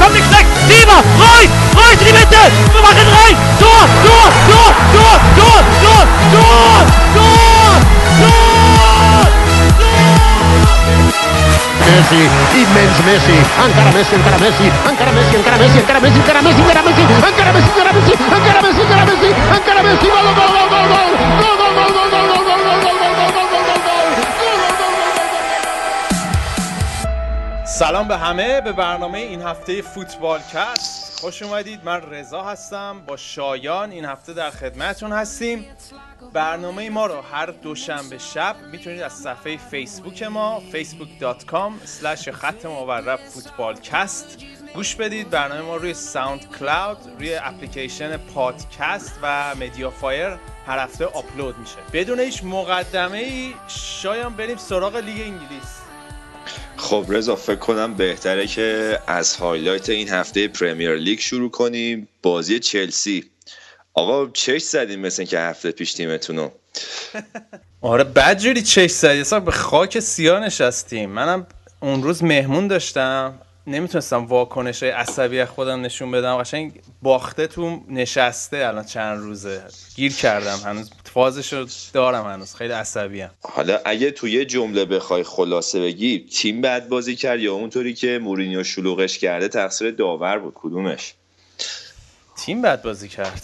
kommt nichts weg. Sieber, Reus, Reus in die Mitte. Wir machen rein. Tor, Tor, Tor, Tor, Tor, Tor, Tor, Tor, Tor, Messi, immens Messi, encara Messi, encara Messi, encara Messi, encara Messi, encara Messi, encara Messi, encara Messi, encara Messi, encara Messi, encara Messi, encara Messi, encara Messi, gol, gol, gol, gol, gol, gol, gol, gol, gol, gol, سلام به همه به برنامه این هفته فوتبال کست. خوش اومدید من رضا هستم با شایان این هفته در خدمتون هستیم. برنامه ما رو هر دوشنبه شب می‌تونید از صفحه فیسبوک ما facebook.com slash خط مورب فوتبالکست گوش بدید. برنامه ما روی SoundCloud روی اپلیکیشن پادکست و MediaFire هر هفته آپلود میشه. بدون هیچ مقدمه ای شایان بریم سراغ لیگ انگلیس. خب رضا فکر کنم بهتره که از highlight این هفته Premier League شروع کنیم. بازی چلسی. آقا چش زدیم مثل که هفته پیش تیمتونو آره بدجوری چش زدی. اصلا به خاک سیاه نشستیم. منم اون روز مهمون داشتم. نمی‌تونستم واکنش عصبی خودم نشون بدم. قشنگ باخته تو نشسته الان چند روزه. گیر کردم. هنوز فازش رو دارم هنوز. خیلی عصبی هم. حالا اگه تو یه جمله بخوای خلاصه بگی تیم بد بازی کرد یا اونطوری که مورینیو شلوغش کرده تقصیر داور بود. کدومش؟ تیم بد بازی کرد.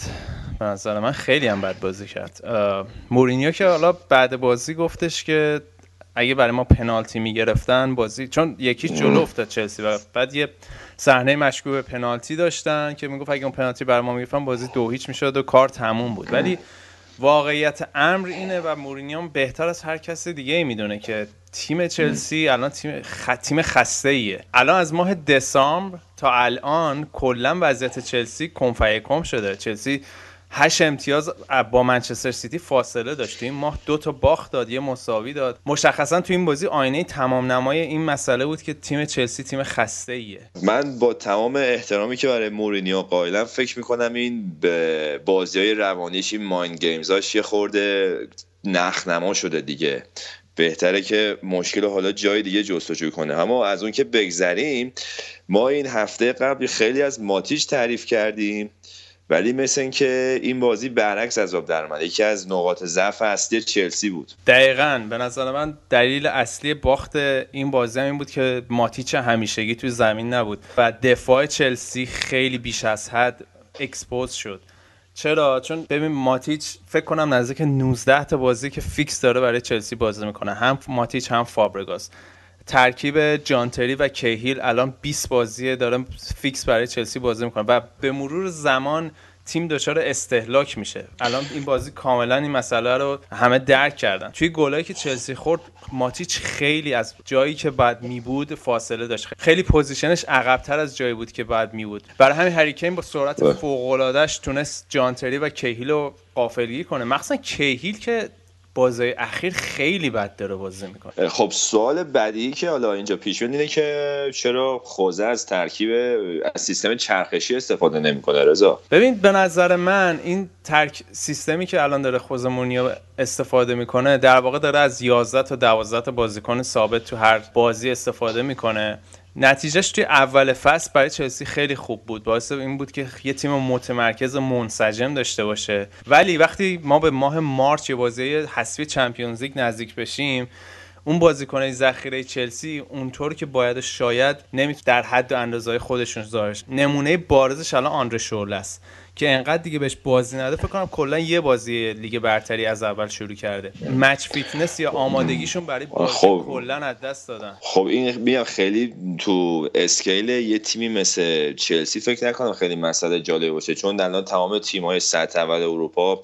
به نظر من خیلی هم بد بازی کرد. مورینیو که حالا بعد بازی گفتش که اگه برای ما پنالتی می‌گرفتن بازی چون یکی جلو افتاد چلسی و بعد یه صحنه مشکوک پنالتی داشتن که می‌گفت اگه اون پنالتی برای ما می‌گرفتن بازی دو هیچ می‌شد و کار تموم بود. ولی واقعیت امر اینه و مورینیو بهتر از هر کس دیگه ای می‌دونه که تیم چلسی الان تیم خ... تیم خسته ایه الان از ماه دسامبر تا الان کلا وضعیت چلسی کم شده. چلسی هشت امتیاز با منچستر سیتی فاصله داشت. این ماه دو تا باخت داد یه مساوی داد. مشخصا تو این بازی آینه تمام نمای این مسئله بود که تیم چلسی تیم خسته ایه من با تمام احترامی که برای مورینیو قائلم فکر می‌کنم این به بازی های روانیش این mind games اش یه خورده نخنما شده دیگه. بهتره که مشکل حالا جای دیگه جستجو کنه. اما از اون که بگذریم ما این هفته قبل خیلی از ماتیش تعریف کردیم. ولی مثل اینکه این بازی برعکس از آب در یکی از نقاط ضعف اصلی چلسی بود. دقیقا. به نظر من دلیل اصلی باخت این بازی هم این بود که ماتیچ همیشگی توی زمین نبود و دفاع چلسی خیلی بیش از حد expose شد. چرا؟ چون ببین ماتیچ فکر کنم نزدیک 19 تا بازی که فیکس داره برای چلسی بازی می‌کنه. هم ماتیچ هم فابرگاس. ترکیب جان تری و کیهیل الان 20 بازی داره فیکس برای چلسی بازی می‌کنه و به مرور زمان تیم دچار استهلاک میشه. الان این بازی کاملا این مسئله رو همه درک کردن. توی گلایی که چلسی خورد ماتیچ خیلی از جایی که باید می بود فاصله داشت. خیلی position ش عقبتر از جایی بود که باید می بود. برای همین هری کین با سرعت فوق العادهش تونست جان تری و کیهیل رو غافلگیر کنه. مخصوصا کیهیل که بازی اخیر خیلی بد داره بازی می‌کنه. خب سوال بعدی که حالا اینجا پیش میاد اینه که چرا خوزه از ترکیب از سیستم چرخشی استفاده نمی‌کنه رضا؟ ببین به نظر من این ترک سیستمی که الان داره خوزه مونیو استفاده می‌کنه در واقع داره از 11 تا 12 تا بازیکن ثابت تو هر بازی استفاده می‌کنه. نتیجهش توی اول فصل برای چلسی خیلی خوب بود. باعث این بود که یه تیم متمرکز منسجم داشته باشه. ولی وقتی ما به ماه مارچ بازی حذفی چمپیونز لیگ نزدیک بشیم اون بازیکنای ذخیره چلسی اونطور که باید شاید نمی‌تونه در حد و اندازه خودشون ظاهر نمونه بارزش الان آندره شورل است. که انقدر دیگه بهش بازی نده فکر کنم کلا یه بازی لیگ برتری از اول شروع کرده. match fitness یا آمادگیشون برای بازی خب. کلا از دست دادن. خب این میام خیلی تو scale یه تیمی مثل چلسی فکر نکنم خیلی مسئله جالب باشه چون الان تمام تیم‌های سطح اول اروپا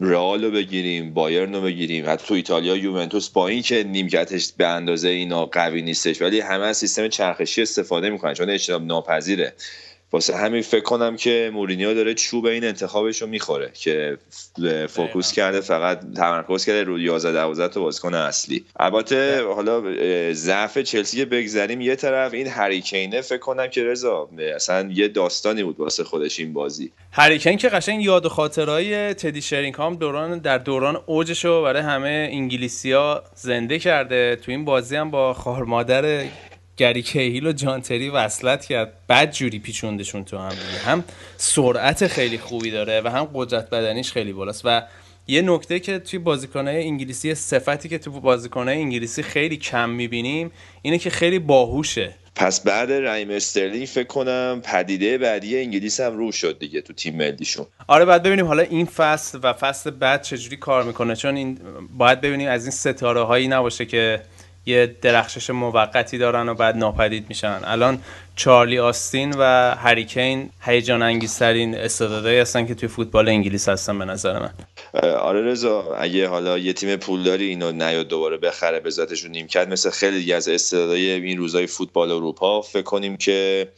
رئال رو بگیریم بایرن رو بگیریم حتی تو ایتالیا یوونتوس با اینکه نیمکتش به اندازه اینا قوی نیستش ولی همه از سیستم چرخشی استفاده می‌کنن چون اجتناب ناپذیره. واسه همین فکر کنم که مورینیو داره چوب این انتخابش رو می‌خوره که focus کرده فقط تمرکز کرده روی 11 12 تا بازیکن اصلی. البته حالا ضعف چلسی که بگذریم یه طرف این هری کینه فکر کنم که رضا اصلا یه داستانی بود واسه خودش این بازی. هریکین که قشنگ یاد و خاطرهای تدی شرینگهام دوران در دوران اوجش رو برای همه انگلیسیا زنده کرده. تو این بازی هم با خار مادر گری کهیل و جانتری وصلت کرد. بد جوری پیچوندشون تو هم دیگه. هم سرعت خیلی خوبی داره و هم قدرت بدنیش خیلی بالاست. و یه نکته که توی بازیکنهای انگلیسی صفتی که تو بازیکنهای انگلیسی خیلی کم می‌بینیم اینه که خیلی باهوشه. پس بعد رایم استرلینگ فکر کنم پدیده بعدی انگلیس هم رو شد دیگه تو تیم ملیشون. آره باید ببینیم حالا این فصل و فصل بعد چجوری کار می‌کنه. چون این باید ببینیم از این ستاره هایی نباشه که یه درخشش موقتی دارن و بعد ناپدید میشن. الان چارلی آستین و هریکین هیجان انگیزترین استعدادایی هستن که توی فوتبال انگلیس هستن به نظر من. آره رضا اگه حالا یه تیم پولداری اینو نیاد دوباره بخره به ذاتشون نیمکت. مثل خیلی از استعدادای این روزای فوتبال اروپا فکر کنیم که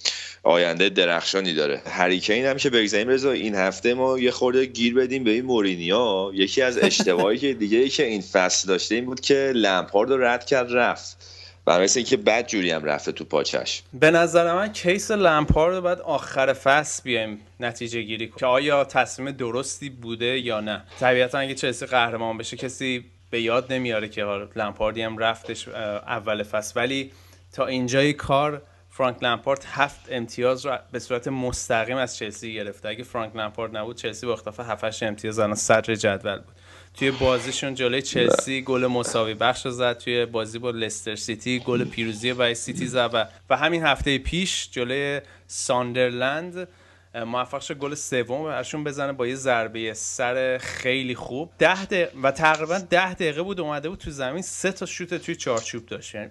آینده درخشانی داره. هریکین هم که بگذاریم رضا این هفته ما یه خورده گیر بدیم به این مورینیا یکی از اشتباهی که دیگه ای که این فصل داشته این بود که لمپارد رد کرد رفت. برای اینکه بد جوری هم رفته تو پاچش. به نظر من کیس لمپارد رو باید آخر فصل بیایم نتیجه گیری کنیم. که آیا تصمیم درستی بوده یا نه؟ طبیعتا اگه چلسی قهرمان بشه کسی به یاد نمیاره که لمپاردی هم رفتش اول فصل. ولی تا اینجای کار فرانک لمپارد هفت امتیاز رو به صورت مستقیم از چلسی گرفته. اگه فرانک لمپارد نبود چلسی با اختلاف 7 امتیاز الان صدر جدول بود. توی بازیشون جلوی چلسی گل مساوی بخش زد توی بازی با لستر سیتی گل پیروزی برای سیتی زد و, و همین هفته پیش جلوی ساندرلند موفق شد گل سوم براشون بزنه با یه ضربه سر خیلی خوب. ده و تقریبا ده دقیقه بود اومده بود تو زمین سه تا شوت توی چارچوب داشت. یعنی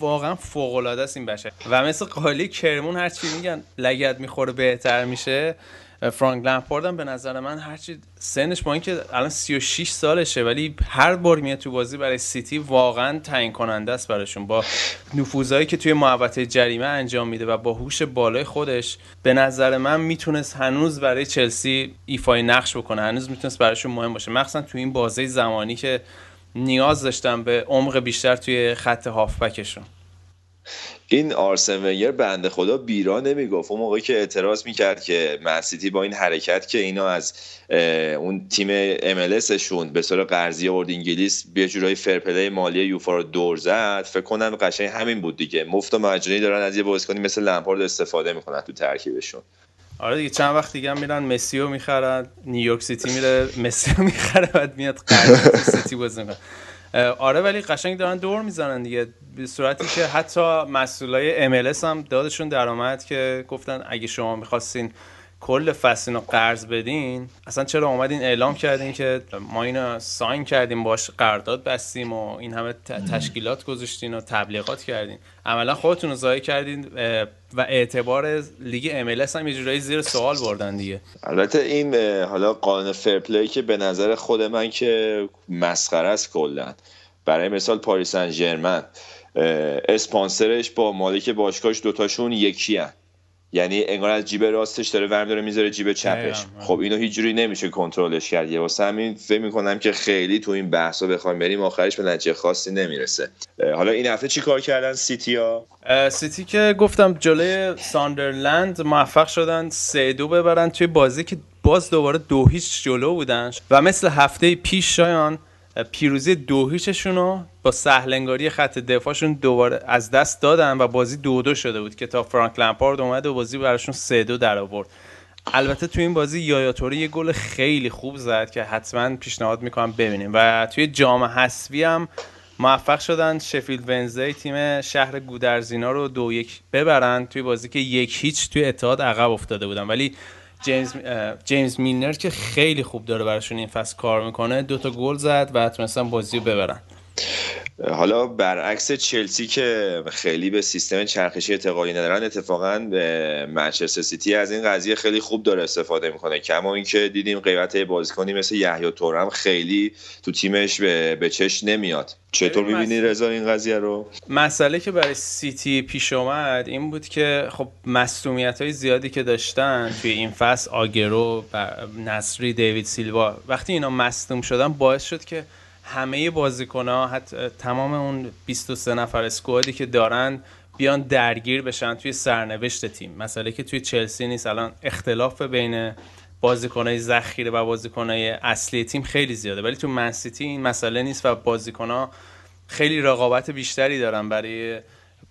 واقعا فوق العاده است این بشه. و مثل قالی کرمون هرچی میگن لگد می‌خوره بهتر میشه. فرانک لمپارد به نظر من هرچی سنش با اینکه الان 36 سالشه ولی هر بار میاد تو بازی برای سیتی واقعا تعیین کننده است براشون. با نفوذایی که توی محوطه جریمه انجام میده و با هوش بالای خودش به نظر من می‌تونست هنوز برای چلسی ایفای نقش بکنه. هنوز می‌تونست براشون مهم باشه. مخصوصا تو این بازه زمانی که نیاز داشتن به عمق بیشتر توی خط هافبکشون. این آرسن ونگر بنده خدا بیراه نمی‌گفت. اون موقعی که اعتراض می‌کرد که منسیتی با این حرکت که اینا از اون تیم شون به صورت قرضی آورد انگلیس یه جورایی fair play مالی یوفا رو دور زد. فکر کنم قشنگ همین بود دیگه. مفت و مجانی دارن از یه بازیکنی مثل لمپارد استفاده می‌کنن تو ترکیبشون. آره دیگه چند وقت دیگه هم میرن مسیو می‌خرن نیویورک سیتی میره مسیو می‌خره بعد میاد سیتی بازی آره ولی قشنگ دارن دور می‌زنن دیگه. به صورتی که حتی مسئولای MLS هم دادشون درآمد که گفتن اگه شما می‌خواستین کل فصل رو قرض بدین. اصلا چرا اومدین اعلام کردین که ما اینو ساین کردیم باش قرارداد بستیم و این همه تشکیلات گذاشتین و تبلیغات کردین. عملا خودتون رو ضایع کردین و اعتبار لیگ MLS هم یه جورایی زیر سوال بردن دیگه. البته این حالا قانون fair play که به نظر خود من که مسخره است کلا. برای مثال پاریس سن ژرمن اسپانسرش با مالک باشگاهش دوتاشون یکی هن. یعنی انگار از جیب راستش داره ور می‌داره می‌ذاره جیب چپش. خب اینو هیچ جوری نمیشه کنترلش کرد. واسه همین فکر می‌کنم که خیلی تو این بحثا بخوایم بریم آخرش به نتیجه خاصی نمی‌رسه. حالا این هفته چی کار کردن سیتی ها سیتی که گفتم جلوی ساندرلند موفق شدن سه دو ببرن توی بازی که باز دوباره دو هیچ جلو بودن و مثل هفته پیش شایان پیروزی دو هیچشون رو با سهلنگاری خط دفاعشون دوباره از دست دادن و بازی دو دو شده بود. که تا فرانک لمپارد اومد و بازی براشون سه دو در آورد. البته تو این بازی یایاتوری یه گل خیلی خوب زد که حتما پیشنهاد می‌کنم ببینیم. و توی جام حذفی هم موفق شدن. شفیلد ونزی تیم شهر گودرزینا رو دو یک ببرن. توی بازی که یک هیچ توی اتحاد عقب افتاده بودن. ولی جیمز جیمز میلنر که خیلی خوب داره براشون این فصل کار می‌کنه دوتا گل زد و تونستن بازی رو ببرن. حالا برعکس چلسی که خیلی به سیستم چرخشی اعتقادی ندارن اتفاقا منچستر سیتی از این قضیه خیلی خوب داره استفاده می‌کنه. کما اینکه دیدیم قیمت بازیکنی مثل یحیی تورم خیلی تو تیمش به, به چش نمیاد. چطور می‌بینی رضا این قضیه رو؟ مسئله که برای سیتی پیش اومد این بود که خب مصومیت های زیادی که داشتن توی این فصل آگرو نصری دیوید سیلوا وقتی اینا مصدوم شدن باعث شد که همه بازیکن ها حتی تمام اون 23 نفر اسکوادی که دارن بیان درگیر بشن توی سرنوشت تیم. مسئله که توی چلسی نیست. الان اختلاف بین بازیکنهای ذخیره و بازیکنهای اصلی تیم خیلی زیاده. ولی تو منسیتی این مسئله نیست و بازیکنها خیلی رقابت بیشتری دارن برای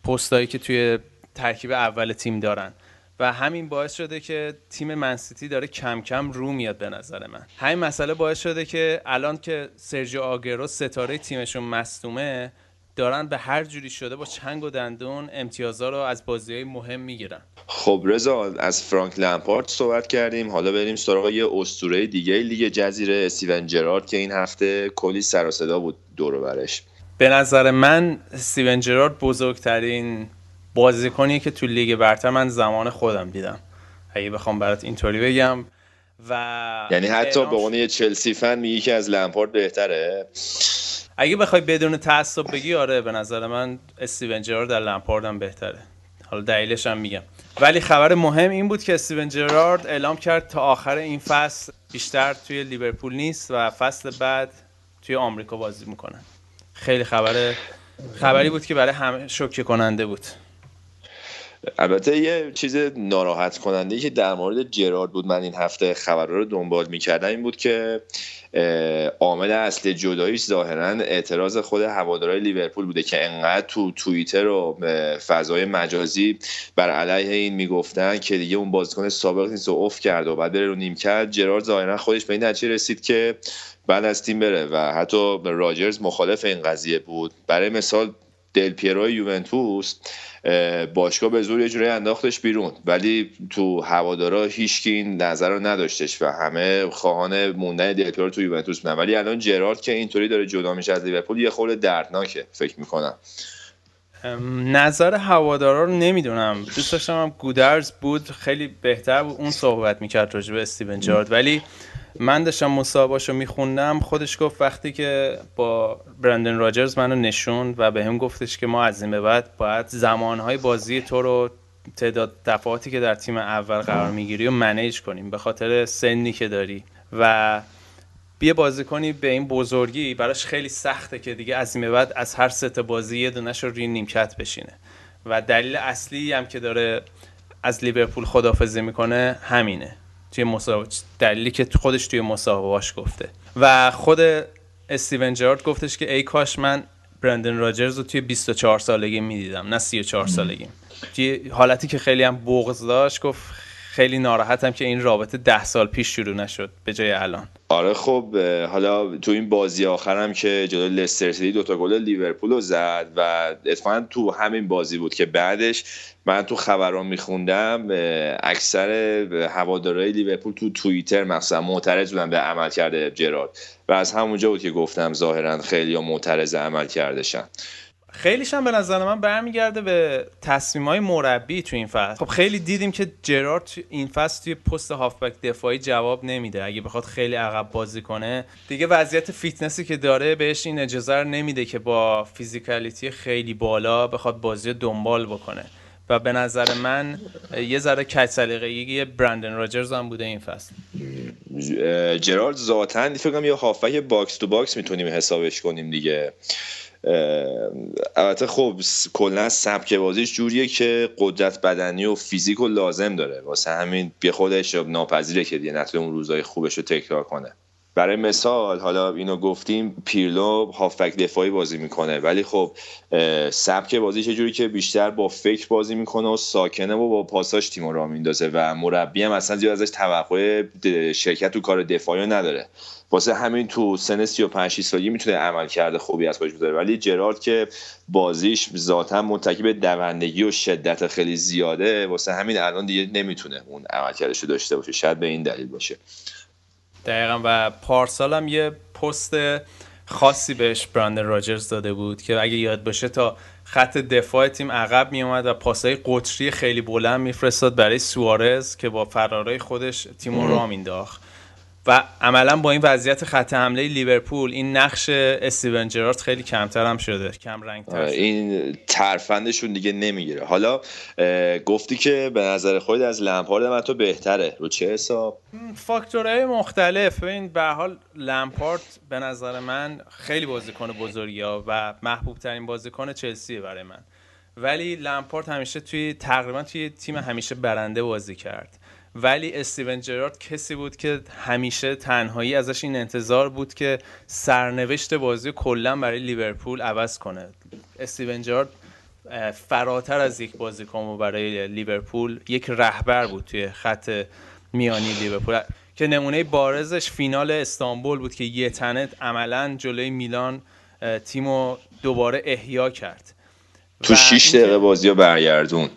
پستایی که توی ترکیب اول تیم دارن. و همین باعث شده که تیم منسیتی داره کم کم رو میاد به نظر من. همین مسئله باعث شده که الان که سرجیو آگرو ستاره تیمشون مصدومه دارن به هر جوری شده با چنگ و دندون امتیازها رو از بازی های مهم می‌گیرن. خب رضا از فرانک لمپارت صحبت کردیم. حالا بریم سراغ یه اسطوره دیگه لیگ جزیره استیون جرارد که این هفته کلی سر و صدا بود دور برش. به نظر من استیون جرارد بزرگترین بازیکنی که تو لیگ برتر من زمان خودم دیدم. اگه بخوام برات اینطوری بگم. و یعنی حتی به عنوان یه چلسی فن میگی که از لمپارد بهتره؟ اگه بخوای بدون تعصب بگی آره به نظر من استیون جرارد در لمپارد هم بهتره. حالا دلیلش هم میگم. ولی خبر مهم این بود که استیون جرارد اعلام کرد تا آخر این فصل بیشتر توی لیورپول نیست و فصل بعد توی آمریکا بازی می‌کنن خیلی خبر خبری بود که برای همه شوکه کننده بود. البته یه چیز ناراحت کننده که در مورد جرارد بود من این هفته خبر رو دنبال می‌کردم این بود که عامل اصل جداییش ظاهرا اعتراض خود هوادارهای لیورپول بوده که انقدر تو توییتر و فضای مجازی بر علیه این می‌گفتن که دیگه اون بازیکن سابق نیست و اوف کرد و بعد بره رو نیم کرد جرارد ظاهرا خودش به این نتیجه رسید که بعد از تیم بره و حتی راجرز مخالف این قضیه بود. برای مثال دل پیرو یوونتوس باشگاه به زور یه جوری انداختش بیرون. ولی تو هوادارا هیچکی این نظر رو نداشتش و همه خواهان موندن دل پیرو تو یوونتوس بودن. ولی الان جرارد که اینطوری داره جدا میشه از لیورپول یه خورده دردناکه فکر می‌کنم. نظر هوادارا رو نمی‌دونم. دوست داشتم هم گودرز بود خیلی بهتر بود. اون صحبت می‌کرد راجع به استیون جرارد. ولی من داشتم مصاحبهاشو میخوندم خودش گفت وقتی که با برندن راجرز منو نشوند و به هم گفتش که ما از این به بعد باید زمانهای بازی تو رو تعداد دفعاتی که در تیم اول قرار می‌گیری و منیج کنیم به خاطر سنی که داری. و بیا بازی کنی به این بزرگی براش خیلی سخته که دیگه از این به بعد از هر ست بازی یه دونش رو روی نیمکت بشینه. و دلیل اصلی هم که داره از لیورپول خدافزی می‌کنه همینه. توی مصاحبه دلیلی که خودش توی مصاحبهاش گفته. و خود استیون جرارد گفتش که ای کاش من برندن راجرز رو توی 24 سالگی می‌دیدم نه 34 سالگی. توی حالتی که خیلی هم بغض داشت گفت خیلی ناراحتم که این رابطه ده سال پیش شروع نشد به جای الان. آره خب حالا تو این بازی آخرم که جلو لستر سیتی دوتا گل لیورپول رو زد و اتفاقا تو همین بازی بود که بعدش من تو خبرا میخوندم اکثر هوادارهای لیورپول تو توییتر مثلا معترض بودن به عملکرد جرارد. و از همونجا بود که گفتم ظاهرا خیلی معترض عملکردشن خیلیش هم به نظر من برمیگرده به تصمیم های مربی تو این فصل. خب خیلی دیدیم که جرارد این فصل توی پست هافبک دفاعی جواب نمیده. اگه بخواد خیلی عقب بازی کنه دیگه وضعیت فیتنسی که داره بهش این اجازه رو نمیده که با physicality خیلی بالا بخواد بازی دنبال بکنه. و به نظر من یه ذره لج برندن راجرز هم بوده این فصل. جرارد ذاتا فکر کنم یه هافبک box to box می‌تونیم حسابش کنیم دیگه. البته خب کلا سبک بازیش جوریه که قدرت بدنی و فیزیک و لازم داره. واسه همین بی خودش ناپذیره که دیگه نتونه اون روزای خوبش رو تکرار کنه. برای مثال حالا اینو گفتیم پیرلو هافبک دفاعی بازی می‌کنه. ولی خب سبک بازیش یه جوری که بیشتر با فکر بازی می‌کنه و ساکنه و با پاساش تیم رو میندازه و مربی هم اصلا زیاد ازش توقع شرکت تو کار دفاعی نداره. واسه همین تو سن 35 6 سالگی می‌تونه عمل کرده خوبی از خودش بذاره. ولی جرارد که بازیش ذاتا متکی به دوندگی و شدت خیلی زیاده واسه همین الان دیگه نمی‌تونه اون عمل کردش داشته باشه. شاید به این دلیل باشه. دقیقا و پارسال هم یه پست خاصی بهش براندن راجرز داده بود که اگه یاد باشه تا خط دفاع تیم عقب می اومد و پاسای قطری خیلی بلند میفرستاد برای سوارز که با فرارای خودش تیم رو را مینداخت و عملا با این وضعیت خط حمله لیورپول این نقش استیون جرارد خیلی کمتر هم شده کم رنگ تر این ترفندشون دیگه نمی‌گیره. حالا گفتی که به نظر خود از لمپارد من تو بهتره. رو چه حساب؟ فاکتورهای مختلف. این به حال لمپارد به نظر من خیلی بازیکن بزرگی ها و محبوب ترین بازیکن چلسی برای من. ولی لمپارد همیشه توی تقریبا توی تیم همیشه برنده بازی کرد. ولی استیون جرارد کسی بود که همیشه تنهایی ازش این انتظار بود که سرنوشت بازی کلا برای لیورپول عوض کنه. استیون جرارد فراتر از یک بازیکن برای لیورپول یک رهبر بود توی خط میانی لیورپول. که نمونه بارزش فینال استانبول بود که یه تنت عملا جلوی میلان تیمو دوباره احیا کرد. تو 6 دقیقه بازی رو برگردون.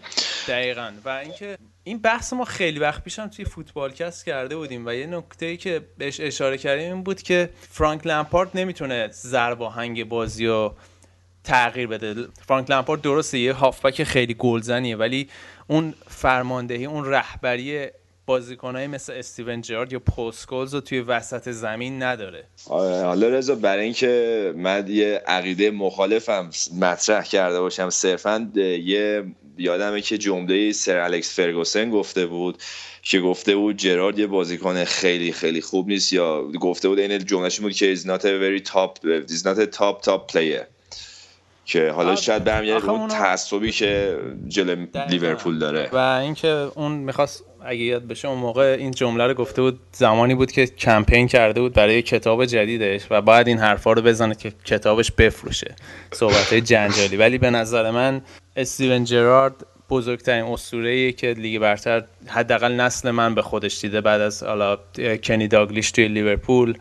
دقیقا. و اینکه این بحث ما خیلی وقت پیشم توی فوتبالکست کرده بودیم و یه نکته ای که بهش اشاره کردیم این بود که فرانک لمپارد نمی‌تونه زرباهنگ بازی رو تغییر بده. فرانک لمپارد درسته یه هافبک خیلی گلزنیه ولی اون فرماندهی اون رهبری بازیکنایی مثل استیون جرارد یا پوسکولز رو توی وسط زمین نداره. آره، حالا رضا برای اینکه من یه عقیده مخالفم مطرح کرده باشم صرفا یه یادمه که جمله سر الکس فرگوسن گفته بود که گفته بود جرارد یه بازیکن خیلی خیلی خوب نیست یا گفته بود این جملهش بود که is not a very top is not a top که حالا شاید برمیگرده اون تعصبی که جلو لیورپول داره. و اینکه اون می‌خواست اگه یاد بشه اون موقع این جمله رو گفته بود زمانی بود که کمپین کرده بود برای کتاب جدیدش و باید این حرفا رو بزنه که کتابش بفروشه. صحبت جنجالی. ولی به نظر من استیون جرارد بزرگترین اسطوره که لیگ برتر حداقل نسل من به خودش دیده بعد از حالا کنی داگلیش توی لیورپول.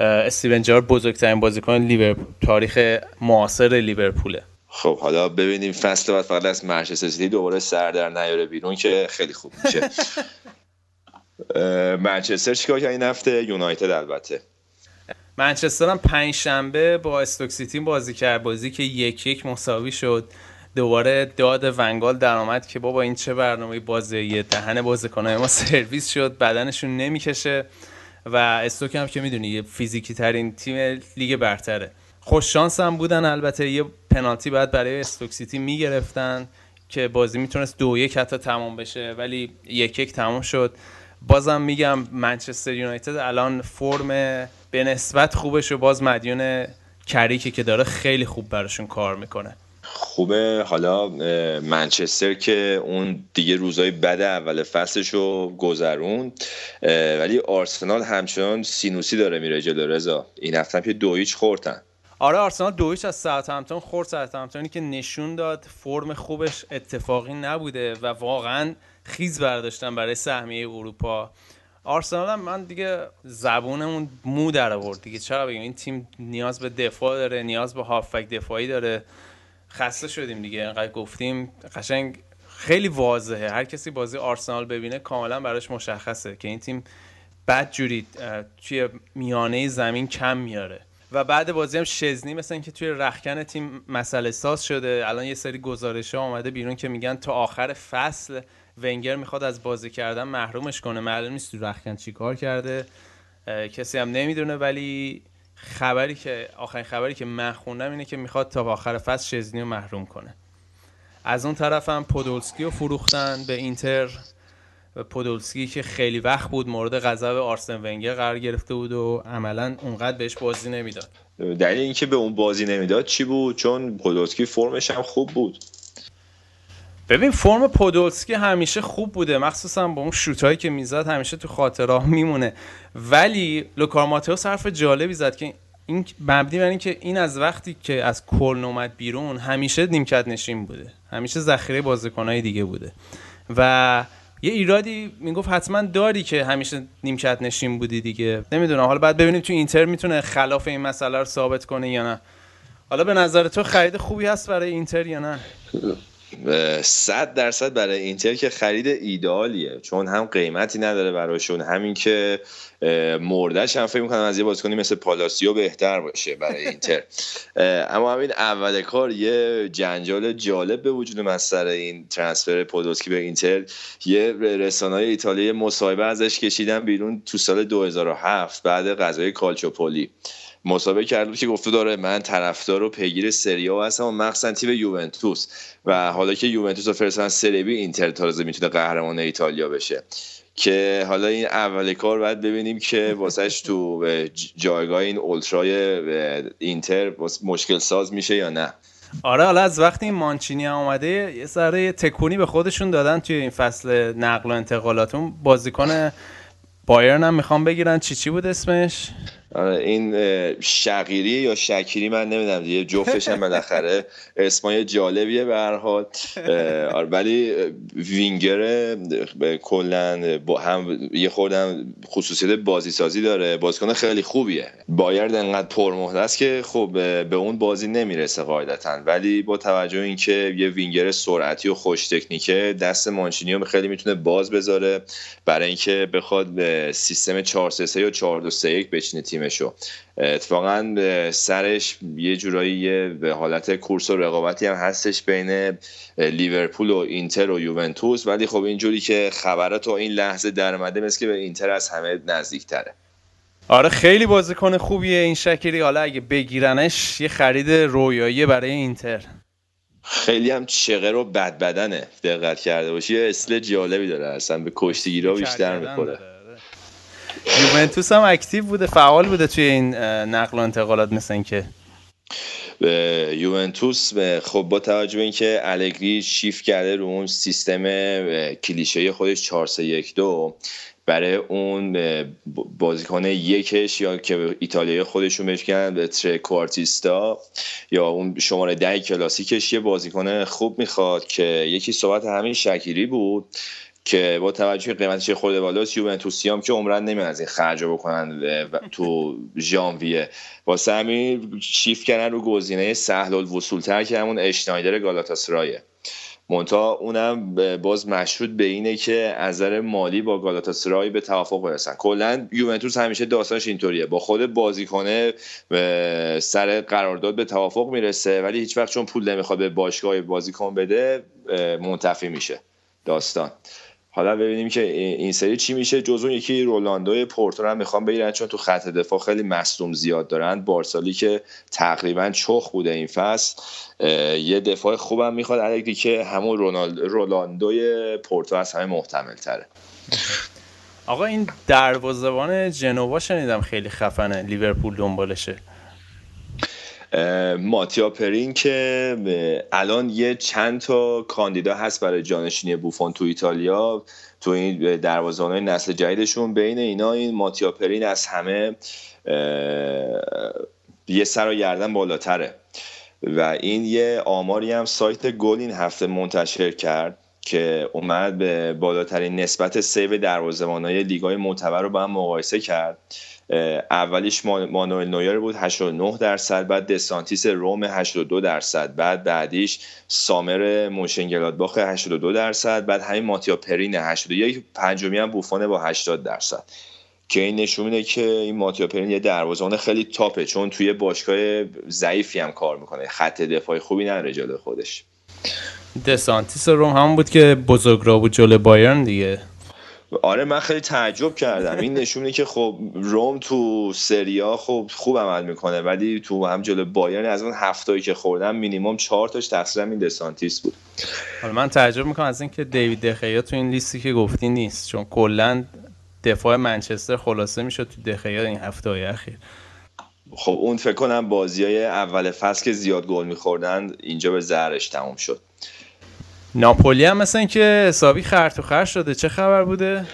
استیون جرارد بزرگترین بازیکن لیورپول تاریخ معاصر لیورپوله. خب حالا ببینیم فصل بعد فقط از منچستر سیتی دوباره سر در نیاره بیرون که خیلی خوب میشه. منچستر چیکار کرد این هفته؟ یونایتد البته. منچستر هم پنج شنبه با استوک سیتی بازی کرد. بازی که یک یک مساوی شد. دوباره داد ونگال در آمد که بابا این چه برنامه بازی دهن بازیکنای ما سرویس شد. بدنشون نمی‌کشه. و استوک هم که می‌دونی یه فیزیکی ترین تیم لیگ برتره. خوش شانس هم بودن البته یه پنالتی بعد برای استوک سیتی می‌گرفتن که بازی می‌تونست دو یک حتی تمام بشه ولی یک یک تمام شد. بازم میگم منچستر یونایتد الان فرم به نسبت خوبش و باز مدیون کریکه که داره خیلی خوب براشون کار می‌کنه. خوبه. حالا منچستر که اون دیگه روزای بد اول فصلش رو گذرون ولی آرسنال همچنان سینوسی داره میره جلو رضا. این هفته که دو هیچ خوردن. آره آرسنال دویش از همتون خورد. همتونی که نشون داد فرم خوبش اتفاقی نبوده و واقعا خیز برداشتن برای سهمیه اروپا. آرسنال هم من دیگه زبونمون مو در آورد دیگه. چرا بگیم این تیم نیاز به دفاع داره نیاز به هافک دفاعی داره. خسته شدیم دیگه انقدر گفتیم قشنگ خیلی واضحه. هر کسی بازی آرسنال ببینه کاملا براش مشخصه که این تیم بد جوری توی میانه زمین کم میاره. و بعد بازی هم شزنی مثل اینکه توی رخکن تیم مسئله ساز شده. الان یه سری گزارش ها آمده بیرون که میگن تا آخر فصل ونگر می‌خواد از بازی کردن محرومش کنه. معلوم نیست تو رخکن چی کار کرده. کسی هم نمی‌دونه ولی خبری که آخرین خبری که من خوندم اینه که می‌خواد تا آخر فصل شزنی رو محروم کنه. از اون طرف هم پودولسکی رو فروختن به اینتر و پودولسکی که خیلی وقت بود مورد غضب آرسن ونگر قرار گرفته بود و عملا اونقدر بهش بازی نمی‌داد. دلیل اینکه به اون بازی نمی‌داد چی بود؟ چون پودولسکی فرمش هم خوب بود. ببین فرم پودولسکی همیشه خوب بوده. مخصوصا با اون شوتایی که می‌زد همیشه تو خاطره میمونه. ولی لوکار ماتئوس حرف جالبی زد که این مبنی بر اینکه این از وقتی که از کلن اومد بیرون همیشه نیمکت نشین بوده. همیشه ذخیره بازیکنای دیگه بوده. و یه ایرادی می‌گفت حتما داری که همیشه نیمکت نشین بودی دیگه. نمی‌دونم. حالا بعد ببینیم تو اینتر می‌تونه خلاف این مسئله رو ثابت کنه یا نه. حالا به نظر تو خرید خوبی هست برای اینتر یا نه؟ صد درصد برای اینتر که خرید ایدالیه چون هم قیمتی نداره براشون همین که مردش هم فکر می‌کنم از یه بازیکنی مثل پالاسیو بهتر باشه برای اینتر. اما همین اول کار یه جنجال جالب به وجود من سر این ترانسفر پودوسکی به اینتر. یه رسانه ایتالیا مصاحبه ازش کشیدن بیرون تو سال 2007 بعد غذای کالچوپولی. مسابقه کرده که گفته داره من طرفدار و پیگیر سریا هستم و مخصوصا تیم یوونتوس. و حالا که یوونتوس و فرستادن سربی اینتر تازه می‌تونه قهرمان ایتالیا بشه. که حالا این اول کار باید ببینیم که واسهش تو جایگاه این اولترای اینتر مشکل ساز میشه یا نه؟ آره حالا از وقتی این مانچینی آمده یه سره تکونی به خودشون دادن توی این فصل نقل و انتقالاتون. بازیکن بایرن هم می‌خوام بگیرن. چی چی بود اسمش؟ این شقیری یا شکیری من نمی‌دونم دیگه جفتش هم بالاخره اسمای جالبیه به هر حال. آره، ولی وینگر کلا هم یه خوردم خصوصیت بازی سازی داره بازیکن خیلی خوبیه. باید انقدر پرمهره است که خب به اون بازی نمی‌رسه قاعدتا. ولی با توجه اینکه یه وینگر سرعتی و خوش تکنیکه دست مانچینیو خیلی می‌تونه باز بذاره. برای اینکه بخواد به سیستم 4 3 یا 4 2 3 1 بچینه تیمشو. اتفاقا سرش یه جورایی به حالت کورس و رقابتی هم هستش بین لیورپول و اینتر و یوونتوس ولی خب اینجوری که خبرات تا این لحظه در اومده مثل که به اینتر از همه نزدیک تره آره خیلی بازیکن خوبیه این شکلی. حالا اگه بگیرنش یه خرید رویایی برای اینتر. خیلی هم چغه رو بد بدنه دقت کرده باشی. یه اصل جالبی داره اصلا به کشتیگیرا بیشتر می‌خوره. یوونتوس هم اکتیو بوده فعال بوده توی این نقل و انتقالات مثل اینکه. یوونتوس خب با توجه به اینکه الگری شیف کرده رو اون سیستم کلیشه خودش 4 3 1 2 برای اون بازیکن یکش یا که ایتالیایی خودشون بهش میگن تره کوارتیستا یا اون شماره ده کلاسیکش یه بازیکن خوب می‌خواد که یکی صحبت همین شکیری بود. که با توجه قیمتش خورده بالاست یوونتوسی هم که عمرن نمی از این خرج بکنن تو ژانویه. واسه همین شیف کردن رو گزینه سهل الوصول تر که همون اشنایدر گالاتاسرایه. مونتا اونم باز مشروط به اینه که از نظر مالی با گالاتاسرای به توافق برسن. کلا یوونتوس همیشه داستانش اینطوریه. با خود بازیکنه سر قرارداد به توافق می‌رسه ولی هیچ وقت چون پول نمی‌خواد به باشگاه بازیکن بده منتفی میشه. داستان. حالا ببینیم که این سری چی میشه. جز اون یکی رولاندو پورتو هم می‌خوام بگیرن چون تو خط دفاع خیلی مصدوم زیاد دارن. بارسالی که تقریبا چخ بوده این فصل. یه دفاع خوبم می‌خواد. الگری که همون رولاندوی پورتو از همه محتمل تره آقا این دروازه‌بان جنوا شنیدم خیلی خفنه. لیورپول دنبالشه. ماتیا پرین که الان یه چند تا کاندیدا هست برای جانشینی بوفون تو ایتالیا. تو این دروازه‌بان نسل جدیدشون بین اینا این ماتیا پرین از همه یه سر و گردن بالاتره. و این یه آماری هم سایت گل این هفته منتشر کرد که اومد به بالاترین نسبت save دروازه‌بانای لیگای معتبر رو با هم مقایسه کرد. اولیش مانوئل نویر بود 89 درصد بعد دسانتیس روم 82 درصد بعد بعدیش سامر مونشن‌گلادباخ 82 درصد بعد همین ماتیا پرین 81 پنجمی هم بوفونه با 80 درصد. که این نشون میده که این ماتیا پرین یه دروازه‌بان خیلی تاپه چون توی باشگاه ضعیفی هم کار می‌کنه. خط دفاعی خوبی نداره جلوی خودش. دسانتیس روم هم بود که بزرگرا بود جلوی بایرن دیگه. آره من خیلی تعجب کردم. این نشونه که خب روم تو سریا خب خوب عمل می‌کنه ولی تو هم جلو بایرن از اون هفتایی که خوردم مینیمم چهار تاش تقصیر این دسانتیس بود. حالا من تعجب می‌کنم از اینکه دیوید دخیا تو این لیستی که گفتی نیست چون کلا دفاع منچستر خلاصه می‌شد تو دخیا این هفته های اخیر. خب اون فکر کنم بازی های اول فصل که زیاد گل میخوردن اینجا به زهرش تموم شد. ناپولی هم مثلا که حسابی خرط و خرج شده چه خبر بوده؟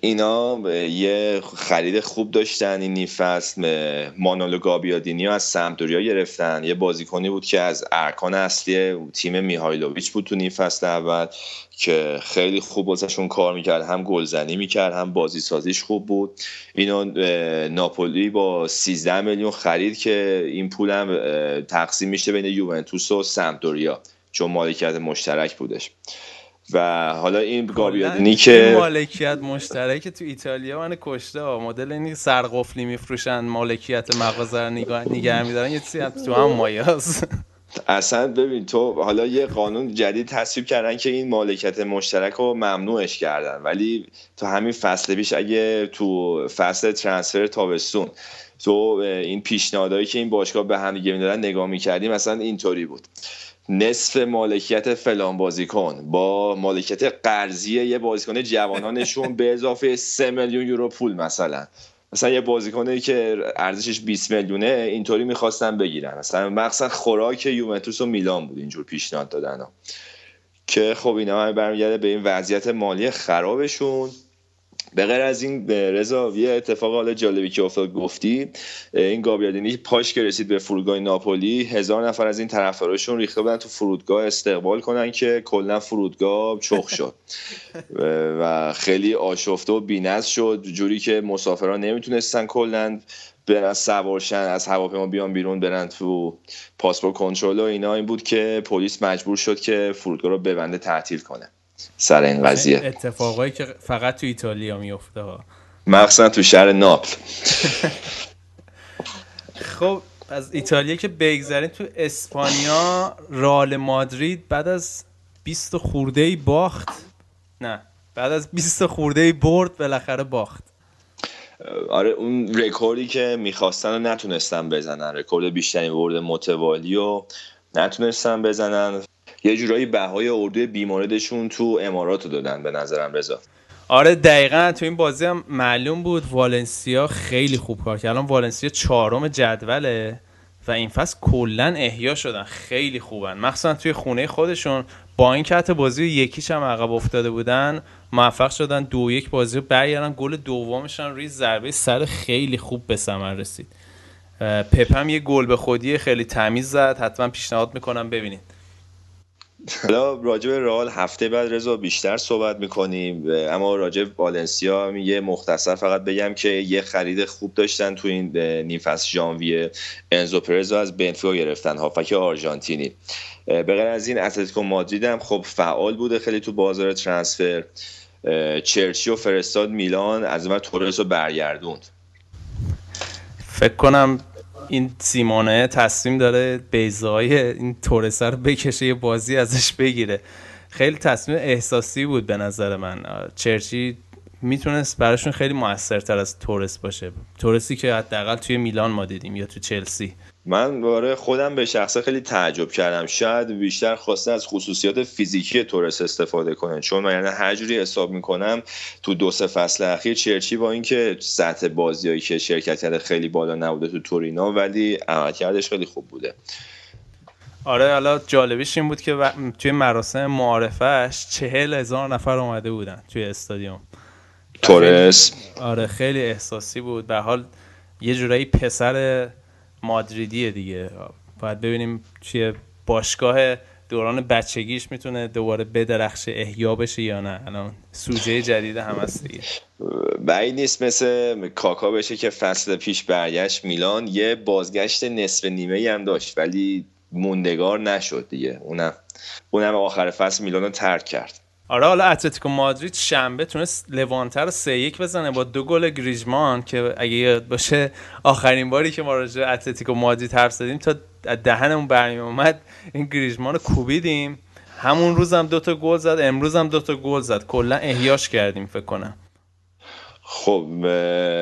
اینا یه خرید خوب داشتن. این فصل مانولو گابیادینی از سمتوریا گرفتن. یه بازیکنی بود که از ارکان اصلی تیم میهایلوویچ بود تو نیم فصل اول که خیلی خوب بازشون کار می‌کرد. هم گلزنی می‌کرد هم بازی سازیش خوب بود. اینو ناپولی با 13 میلیون خرید که این پولم تقسیم میشه بین یوونتوس و سمتوریا. چون مالکیت مشترک بودش. و حالا این گابیادینی که مالکیت مشترک تو ایتالیا من کشته ها مدل این سرقفلی میفروشن مالکیت مغازه رو نگاه نگه میدارن یه چیزی تو هم مایاز اصلا ببین تو حالا یه قانون جدید تصویب کردن که این مالکیت مشترک رو ممنوعش کردن. ولی تو همین فصل پیش اگه تو فصل ترانسفر تابستون تو این پیشنهادهایی که این باشگاه به هم دیگه می‌دادن نگاه می‌کردیم مثلا اینطوری بود. نصف مالکیت فلان بازیکن. با مالکیت قرضی یه بازیکن جوانانشون به اضافه 3 میلیون یورو پول مثلا. مثلا یه بازیکنی که ارزشش 20 میلیونه اینطوری می‌خواستن بگیرن. مثلا مقصد خوراک یوونتوس و میلان بود اینجور پیشنهاد دادن که خب اینا هم برمیگرده به این وضعیت مالی خرابشون. به غیر از این رضا یه اتفاق حالا جالبی که افتاد گفتی این گابیادینی پاش که رسید به فرودگاه ناپولی هزار نفر از این طرفداراشون ریخته بودن تو فرودگاه استقبال کنن که کلا فرودگاه چخ شد. و خیلی آشفته و بی‌نظم شد جوری که مسافران نمی‌تونستن کلا برن سوارشن از هواپیما بیان بیرون برن تو پاسپورت کنترل و اینا. این بود که پلیس مجبور شد که فرودگاه رو ببنده تعطیل کنه. سر این قضیه. اتفاقایی که فقط تو ایتالیا میفته ها. مخصوصا تو شهر ناپل. خب از ایتالیا که بگذاریم تو اسپانیا رال مادرید بعد از 20 خورده ای باخت. نه بعد از 20 خورده ای برد بالاخره باخت. آره اون رکوردی که می‌خواستن و نتونستن بزنن. رکورد بیشترین برد متوالی و نتونستن بزنن. یه جورایی بهای اردوی بی‌موردشون تو امارات رو دادن به نظرم رضا. آره دقیقا تو این بازی هم معلوم بود والنسیا خیلی خوب کار کرد. الان والنسیا چهارم جدوله و این فصل کلا احیا شدن. خیلی خوبن. مخصوصا توی خونه خودشون با اینکه تو بازی یکیش هم عقب افتاده بودن موفق شدن. دو یک بازی رو برگردن. گل دومشان روی ضربه سر خیلی خوب به ثمر رسید. پپم یه گل به خودی خیلی تمیز زد. حتما پیشنهاد می‌کنم ببینید. حالا راجع به رئال هفته بعد رضا بیشتر صحبت می‌کنیم. اما راجع به والنسیا یه مختصر فقط بگم که یه خرید خوب داشتن تو این نیم فصل ژانویه. انزو پرزو از بنفیکا گرفتن هافک آرژانتینی. به غیر از این اتلتیکو مادرید هم خب فعال بوده خیلی تو بازار ترانسفر چرچی و فرستاد میلان از اون تورس رو برگردوند. فکر کنم این سیمونه تصمیم داره بیزای این تورسه رو بکشه یه بازی ازش بگیره. خیلی تصمیم احساسی بود به نظر من. چرچی می‌تونست براشون خیلی موثرتر از تورس باشه. تورسی که حداقل توی میلان ما دیدیم یا تو چلسی. من باره خودم به شخصه خیلی تعجب کردم. شاید بیشتر خواسته از خصوصیات فیزیکی تورس استفاده کنه. چون من یعنی هر جوری حساب می‌کنم تو دو سه فصل اخیر چرچی با اینکه سطح بازیایی که شرکت کرده خیلی بالا نبوده تو تورینا ولی عملکردش خیلی خوب بوده. آره حالا جالبیش این بود که توی مراسم معارفش چهل هزار نفر اومده بودن توی استادیوم. تورس. آره خیلی احساسی بود. به حال یه جورایی پسر مادریدیه دیگه. باید ببینیم چیه. باشگاه دوران بچگیش می‌تونه دوباره بدرخش احیا بشه یا نه. الان سوژه جدید هم هست دیگه. بعید نیست مثل کاکا بشه که فصل پیش برگشت میلان. یه بازگشت نصف نیمه هم داشت ولی موندگار نشد دیگه. اونم اونم آخر فصل میلان رو ترک کرد. آره حالا اتلتیکو مادرید شنبه تونست لوانتر رو سه یک بزنه با دو گل گریجمان که اگه یاد باشه آخرین باری که ما راجع اتلتیکو مادرید حرف زدیم تا دهنمون برمی اومد این گریجمان رو کوبیدیم. همون روز هم دوتا گل زد امروز هم دوتا گل زد. کلا احیاش کردیم فکر کنم. خب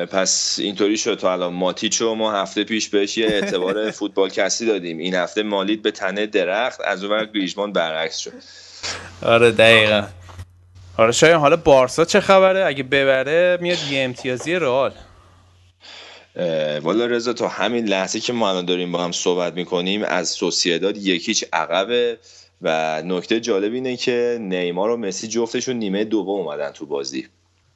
پس اینطوری شد. تا الان ماتیچو ما هفته پیش بهش یه اعتبار فوتبال کسی دادیم. این هفته مالید به تنه درخت از اون گریجمان برعکس شد. آره دقیقا. آره شاید حالا بارسا چه خبره؟ اگه ببره میاد یه امتیازی رئال. والا رضا تا همین لحظه که ما الان داریم با هم صحبت می‌کنیم از سوسیداد یکیچ عقبه و نکته جالب اینه که نیمار و مسی جفتشون نیمه دوم اومدن تو بازی.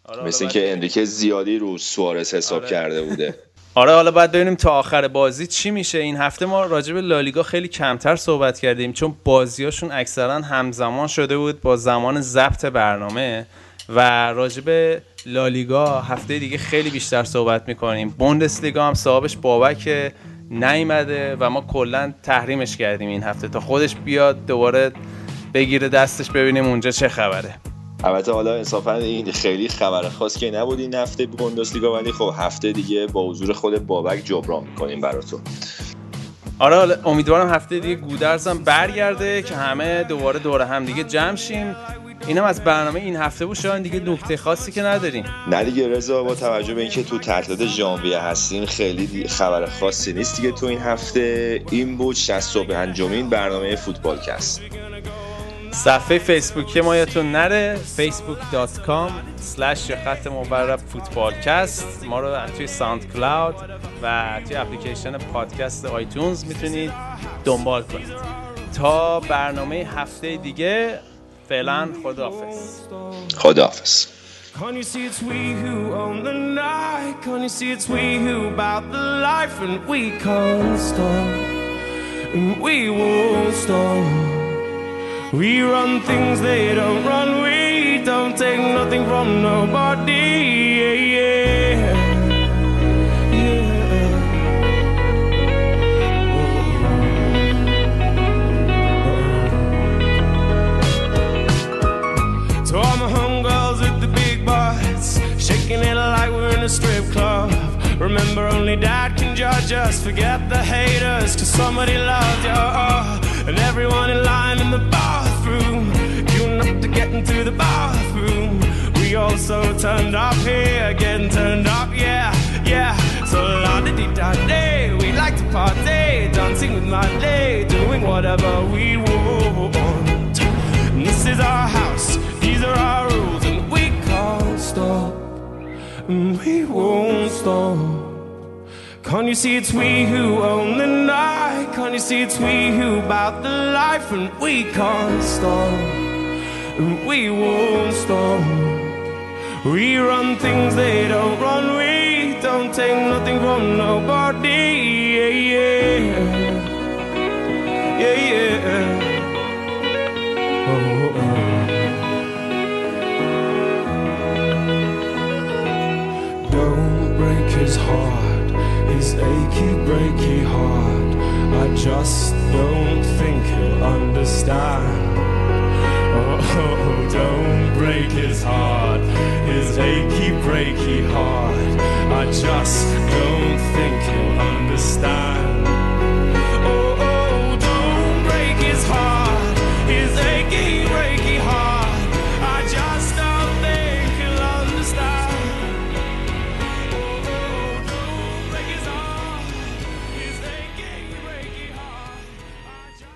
آره مثل که انریکه زیادی رو سوارز حساب آره. کرده بوده. آره حالا باید ببینیم تا آخر بازی چی میشه. این هفته ما راجع به لالیگا خیلی کمتر صحبت کردیم چون بازیاشون اکثرا همزمان شده بود با زمان ضبط برنامه و راجع به لالیگا هفته دیگه خیلی بیشتر صحبت می‌کنیم. بوندسلیگا هم صاحبش بابک نیمده و ما کلا تحریمش کردیم این هفته تا خودش بیاد دوباره بگیره دستش ببینیم اونجا چه خبره. البته حالا انصافا این خیلی خبر خاص که نبود این هفته بوندسلیگا ولی خب هفته دیگه با حضور خود بابک جبران می‌کنیم براتون. آره امیدوارم هفته دیگه گودرزم برگرده که همه دوباره دوره هم دیگه جمع شیم. اینم از برنامه این هفته بود. شاید دیگه نکته خاصی که نداریم. نه دیگه رضا با توجه به اینکه تو تعطیلات ژانویه هستیم خیلی خبر خاصی نیست دیگه تو این هفته. این بود 60 و پنجمین برنامه فوتبال کست. صفحه فیسبوکی ما یادتون نره facebook.com slash خط مورب فوتبالکست ما رو توی ساند کلاود و توی اپلیکیشن پادکست آیتونز می‌تونید دنبال کنید تا برنامه هفته دیگه فعلا خداحافظ خداحافظ Can't you see it's we who own the night? Can't you see it's we who bout the life and we can't stop? And we won't stop. We run things they don't run. We don't take nothing from nobody. Yeah, yeah. To all my homegirls at the big bars, shaking it like we're in a strip club. Remember, only dad can judge us. Forget the haters, cause somebody loved you. And everyone in line in the bathroom, queuing up to get into the bathroom. We also turned up here, getting turned up, yeah, yeah. So la di da day, we like to party, dancing with my day, doing whatever we want. And this is our house, these are our rules, and we can't stop. And we won't stop. Can't you see it's we who own the night? Can't you see it's we who bout the life? And we can't stop. And we won't stop. We run things they don't run. We don't take nothing from nobody. Yeah, yeah. Yeah, yeah. Achy, breaky heart. I just don't think he'll understand. Oh, don't break his heart, his achy, breaky heart. I just don't think he'll understand.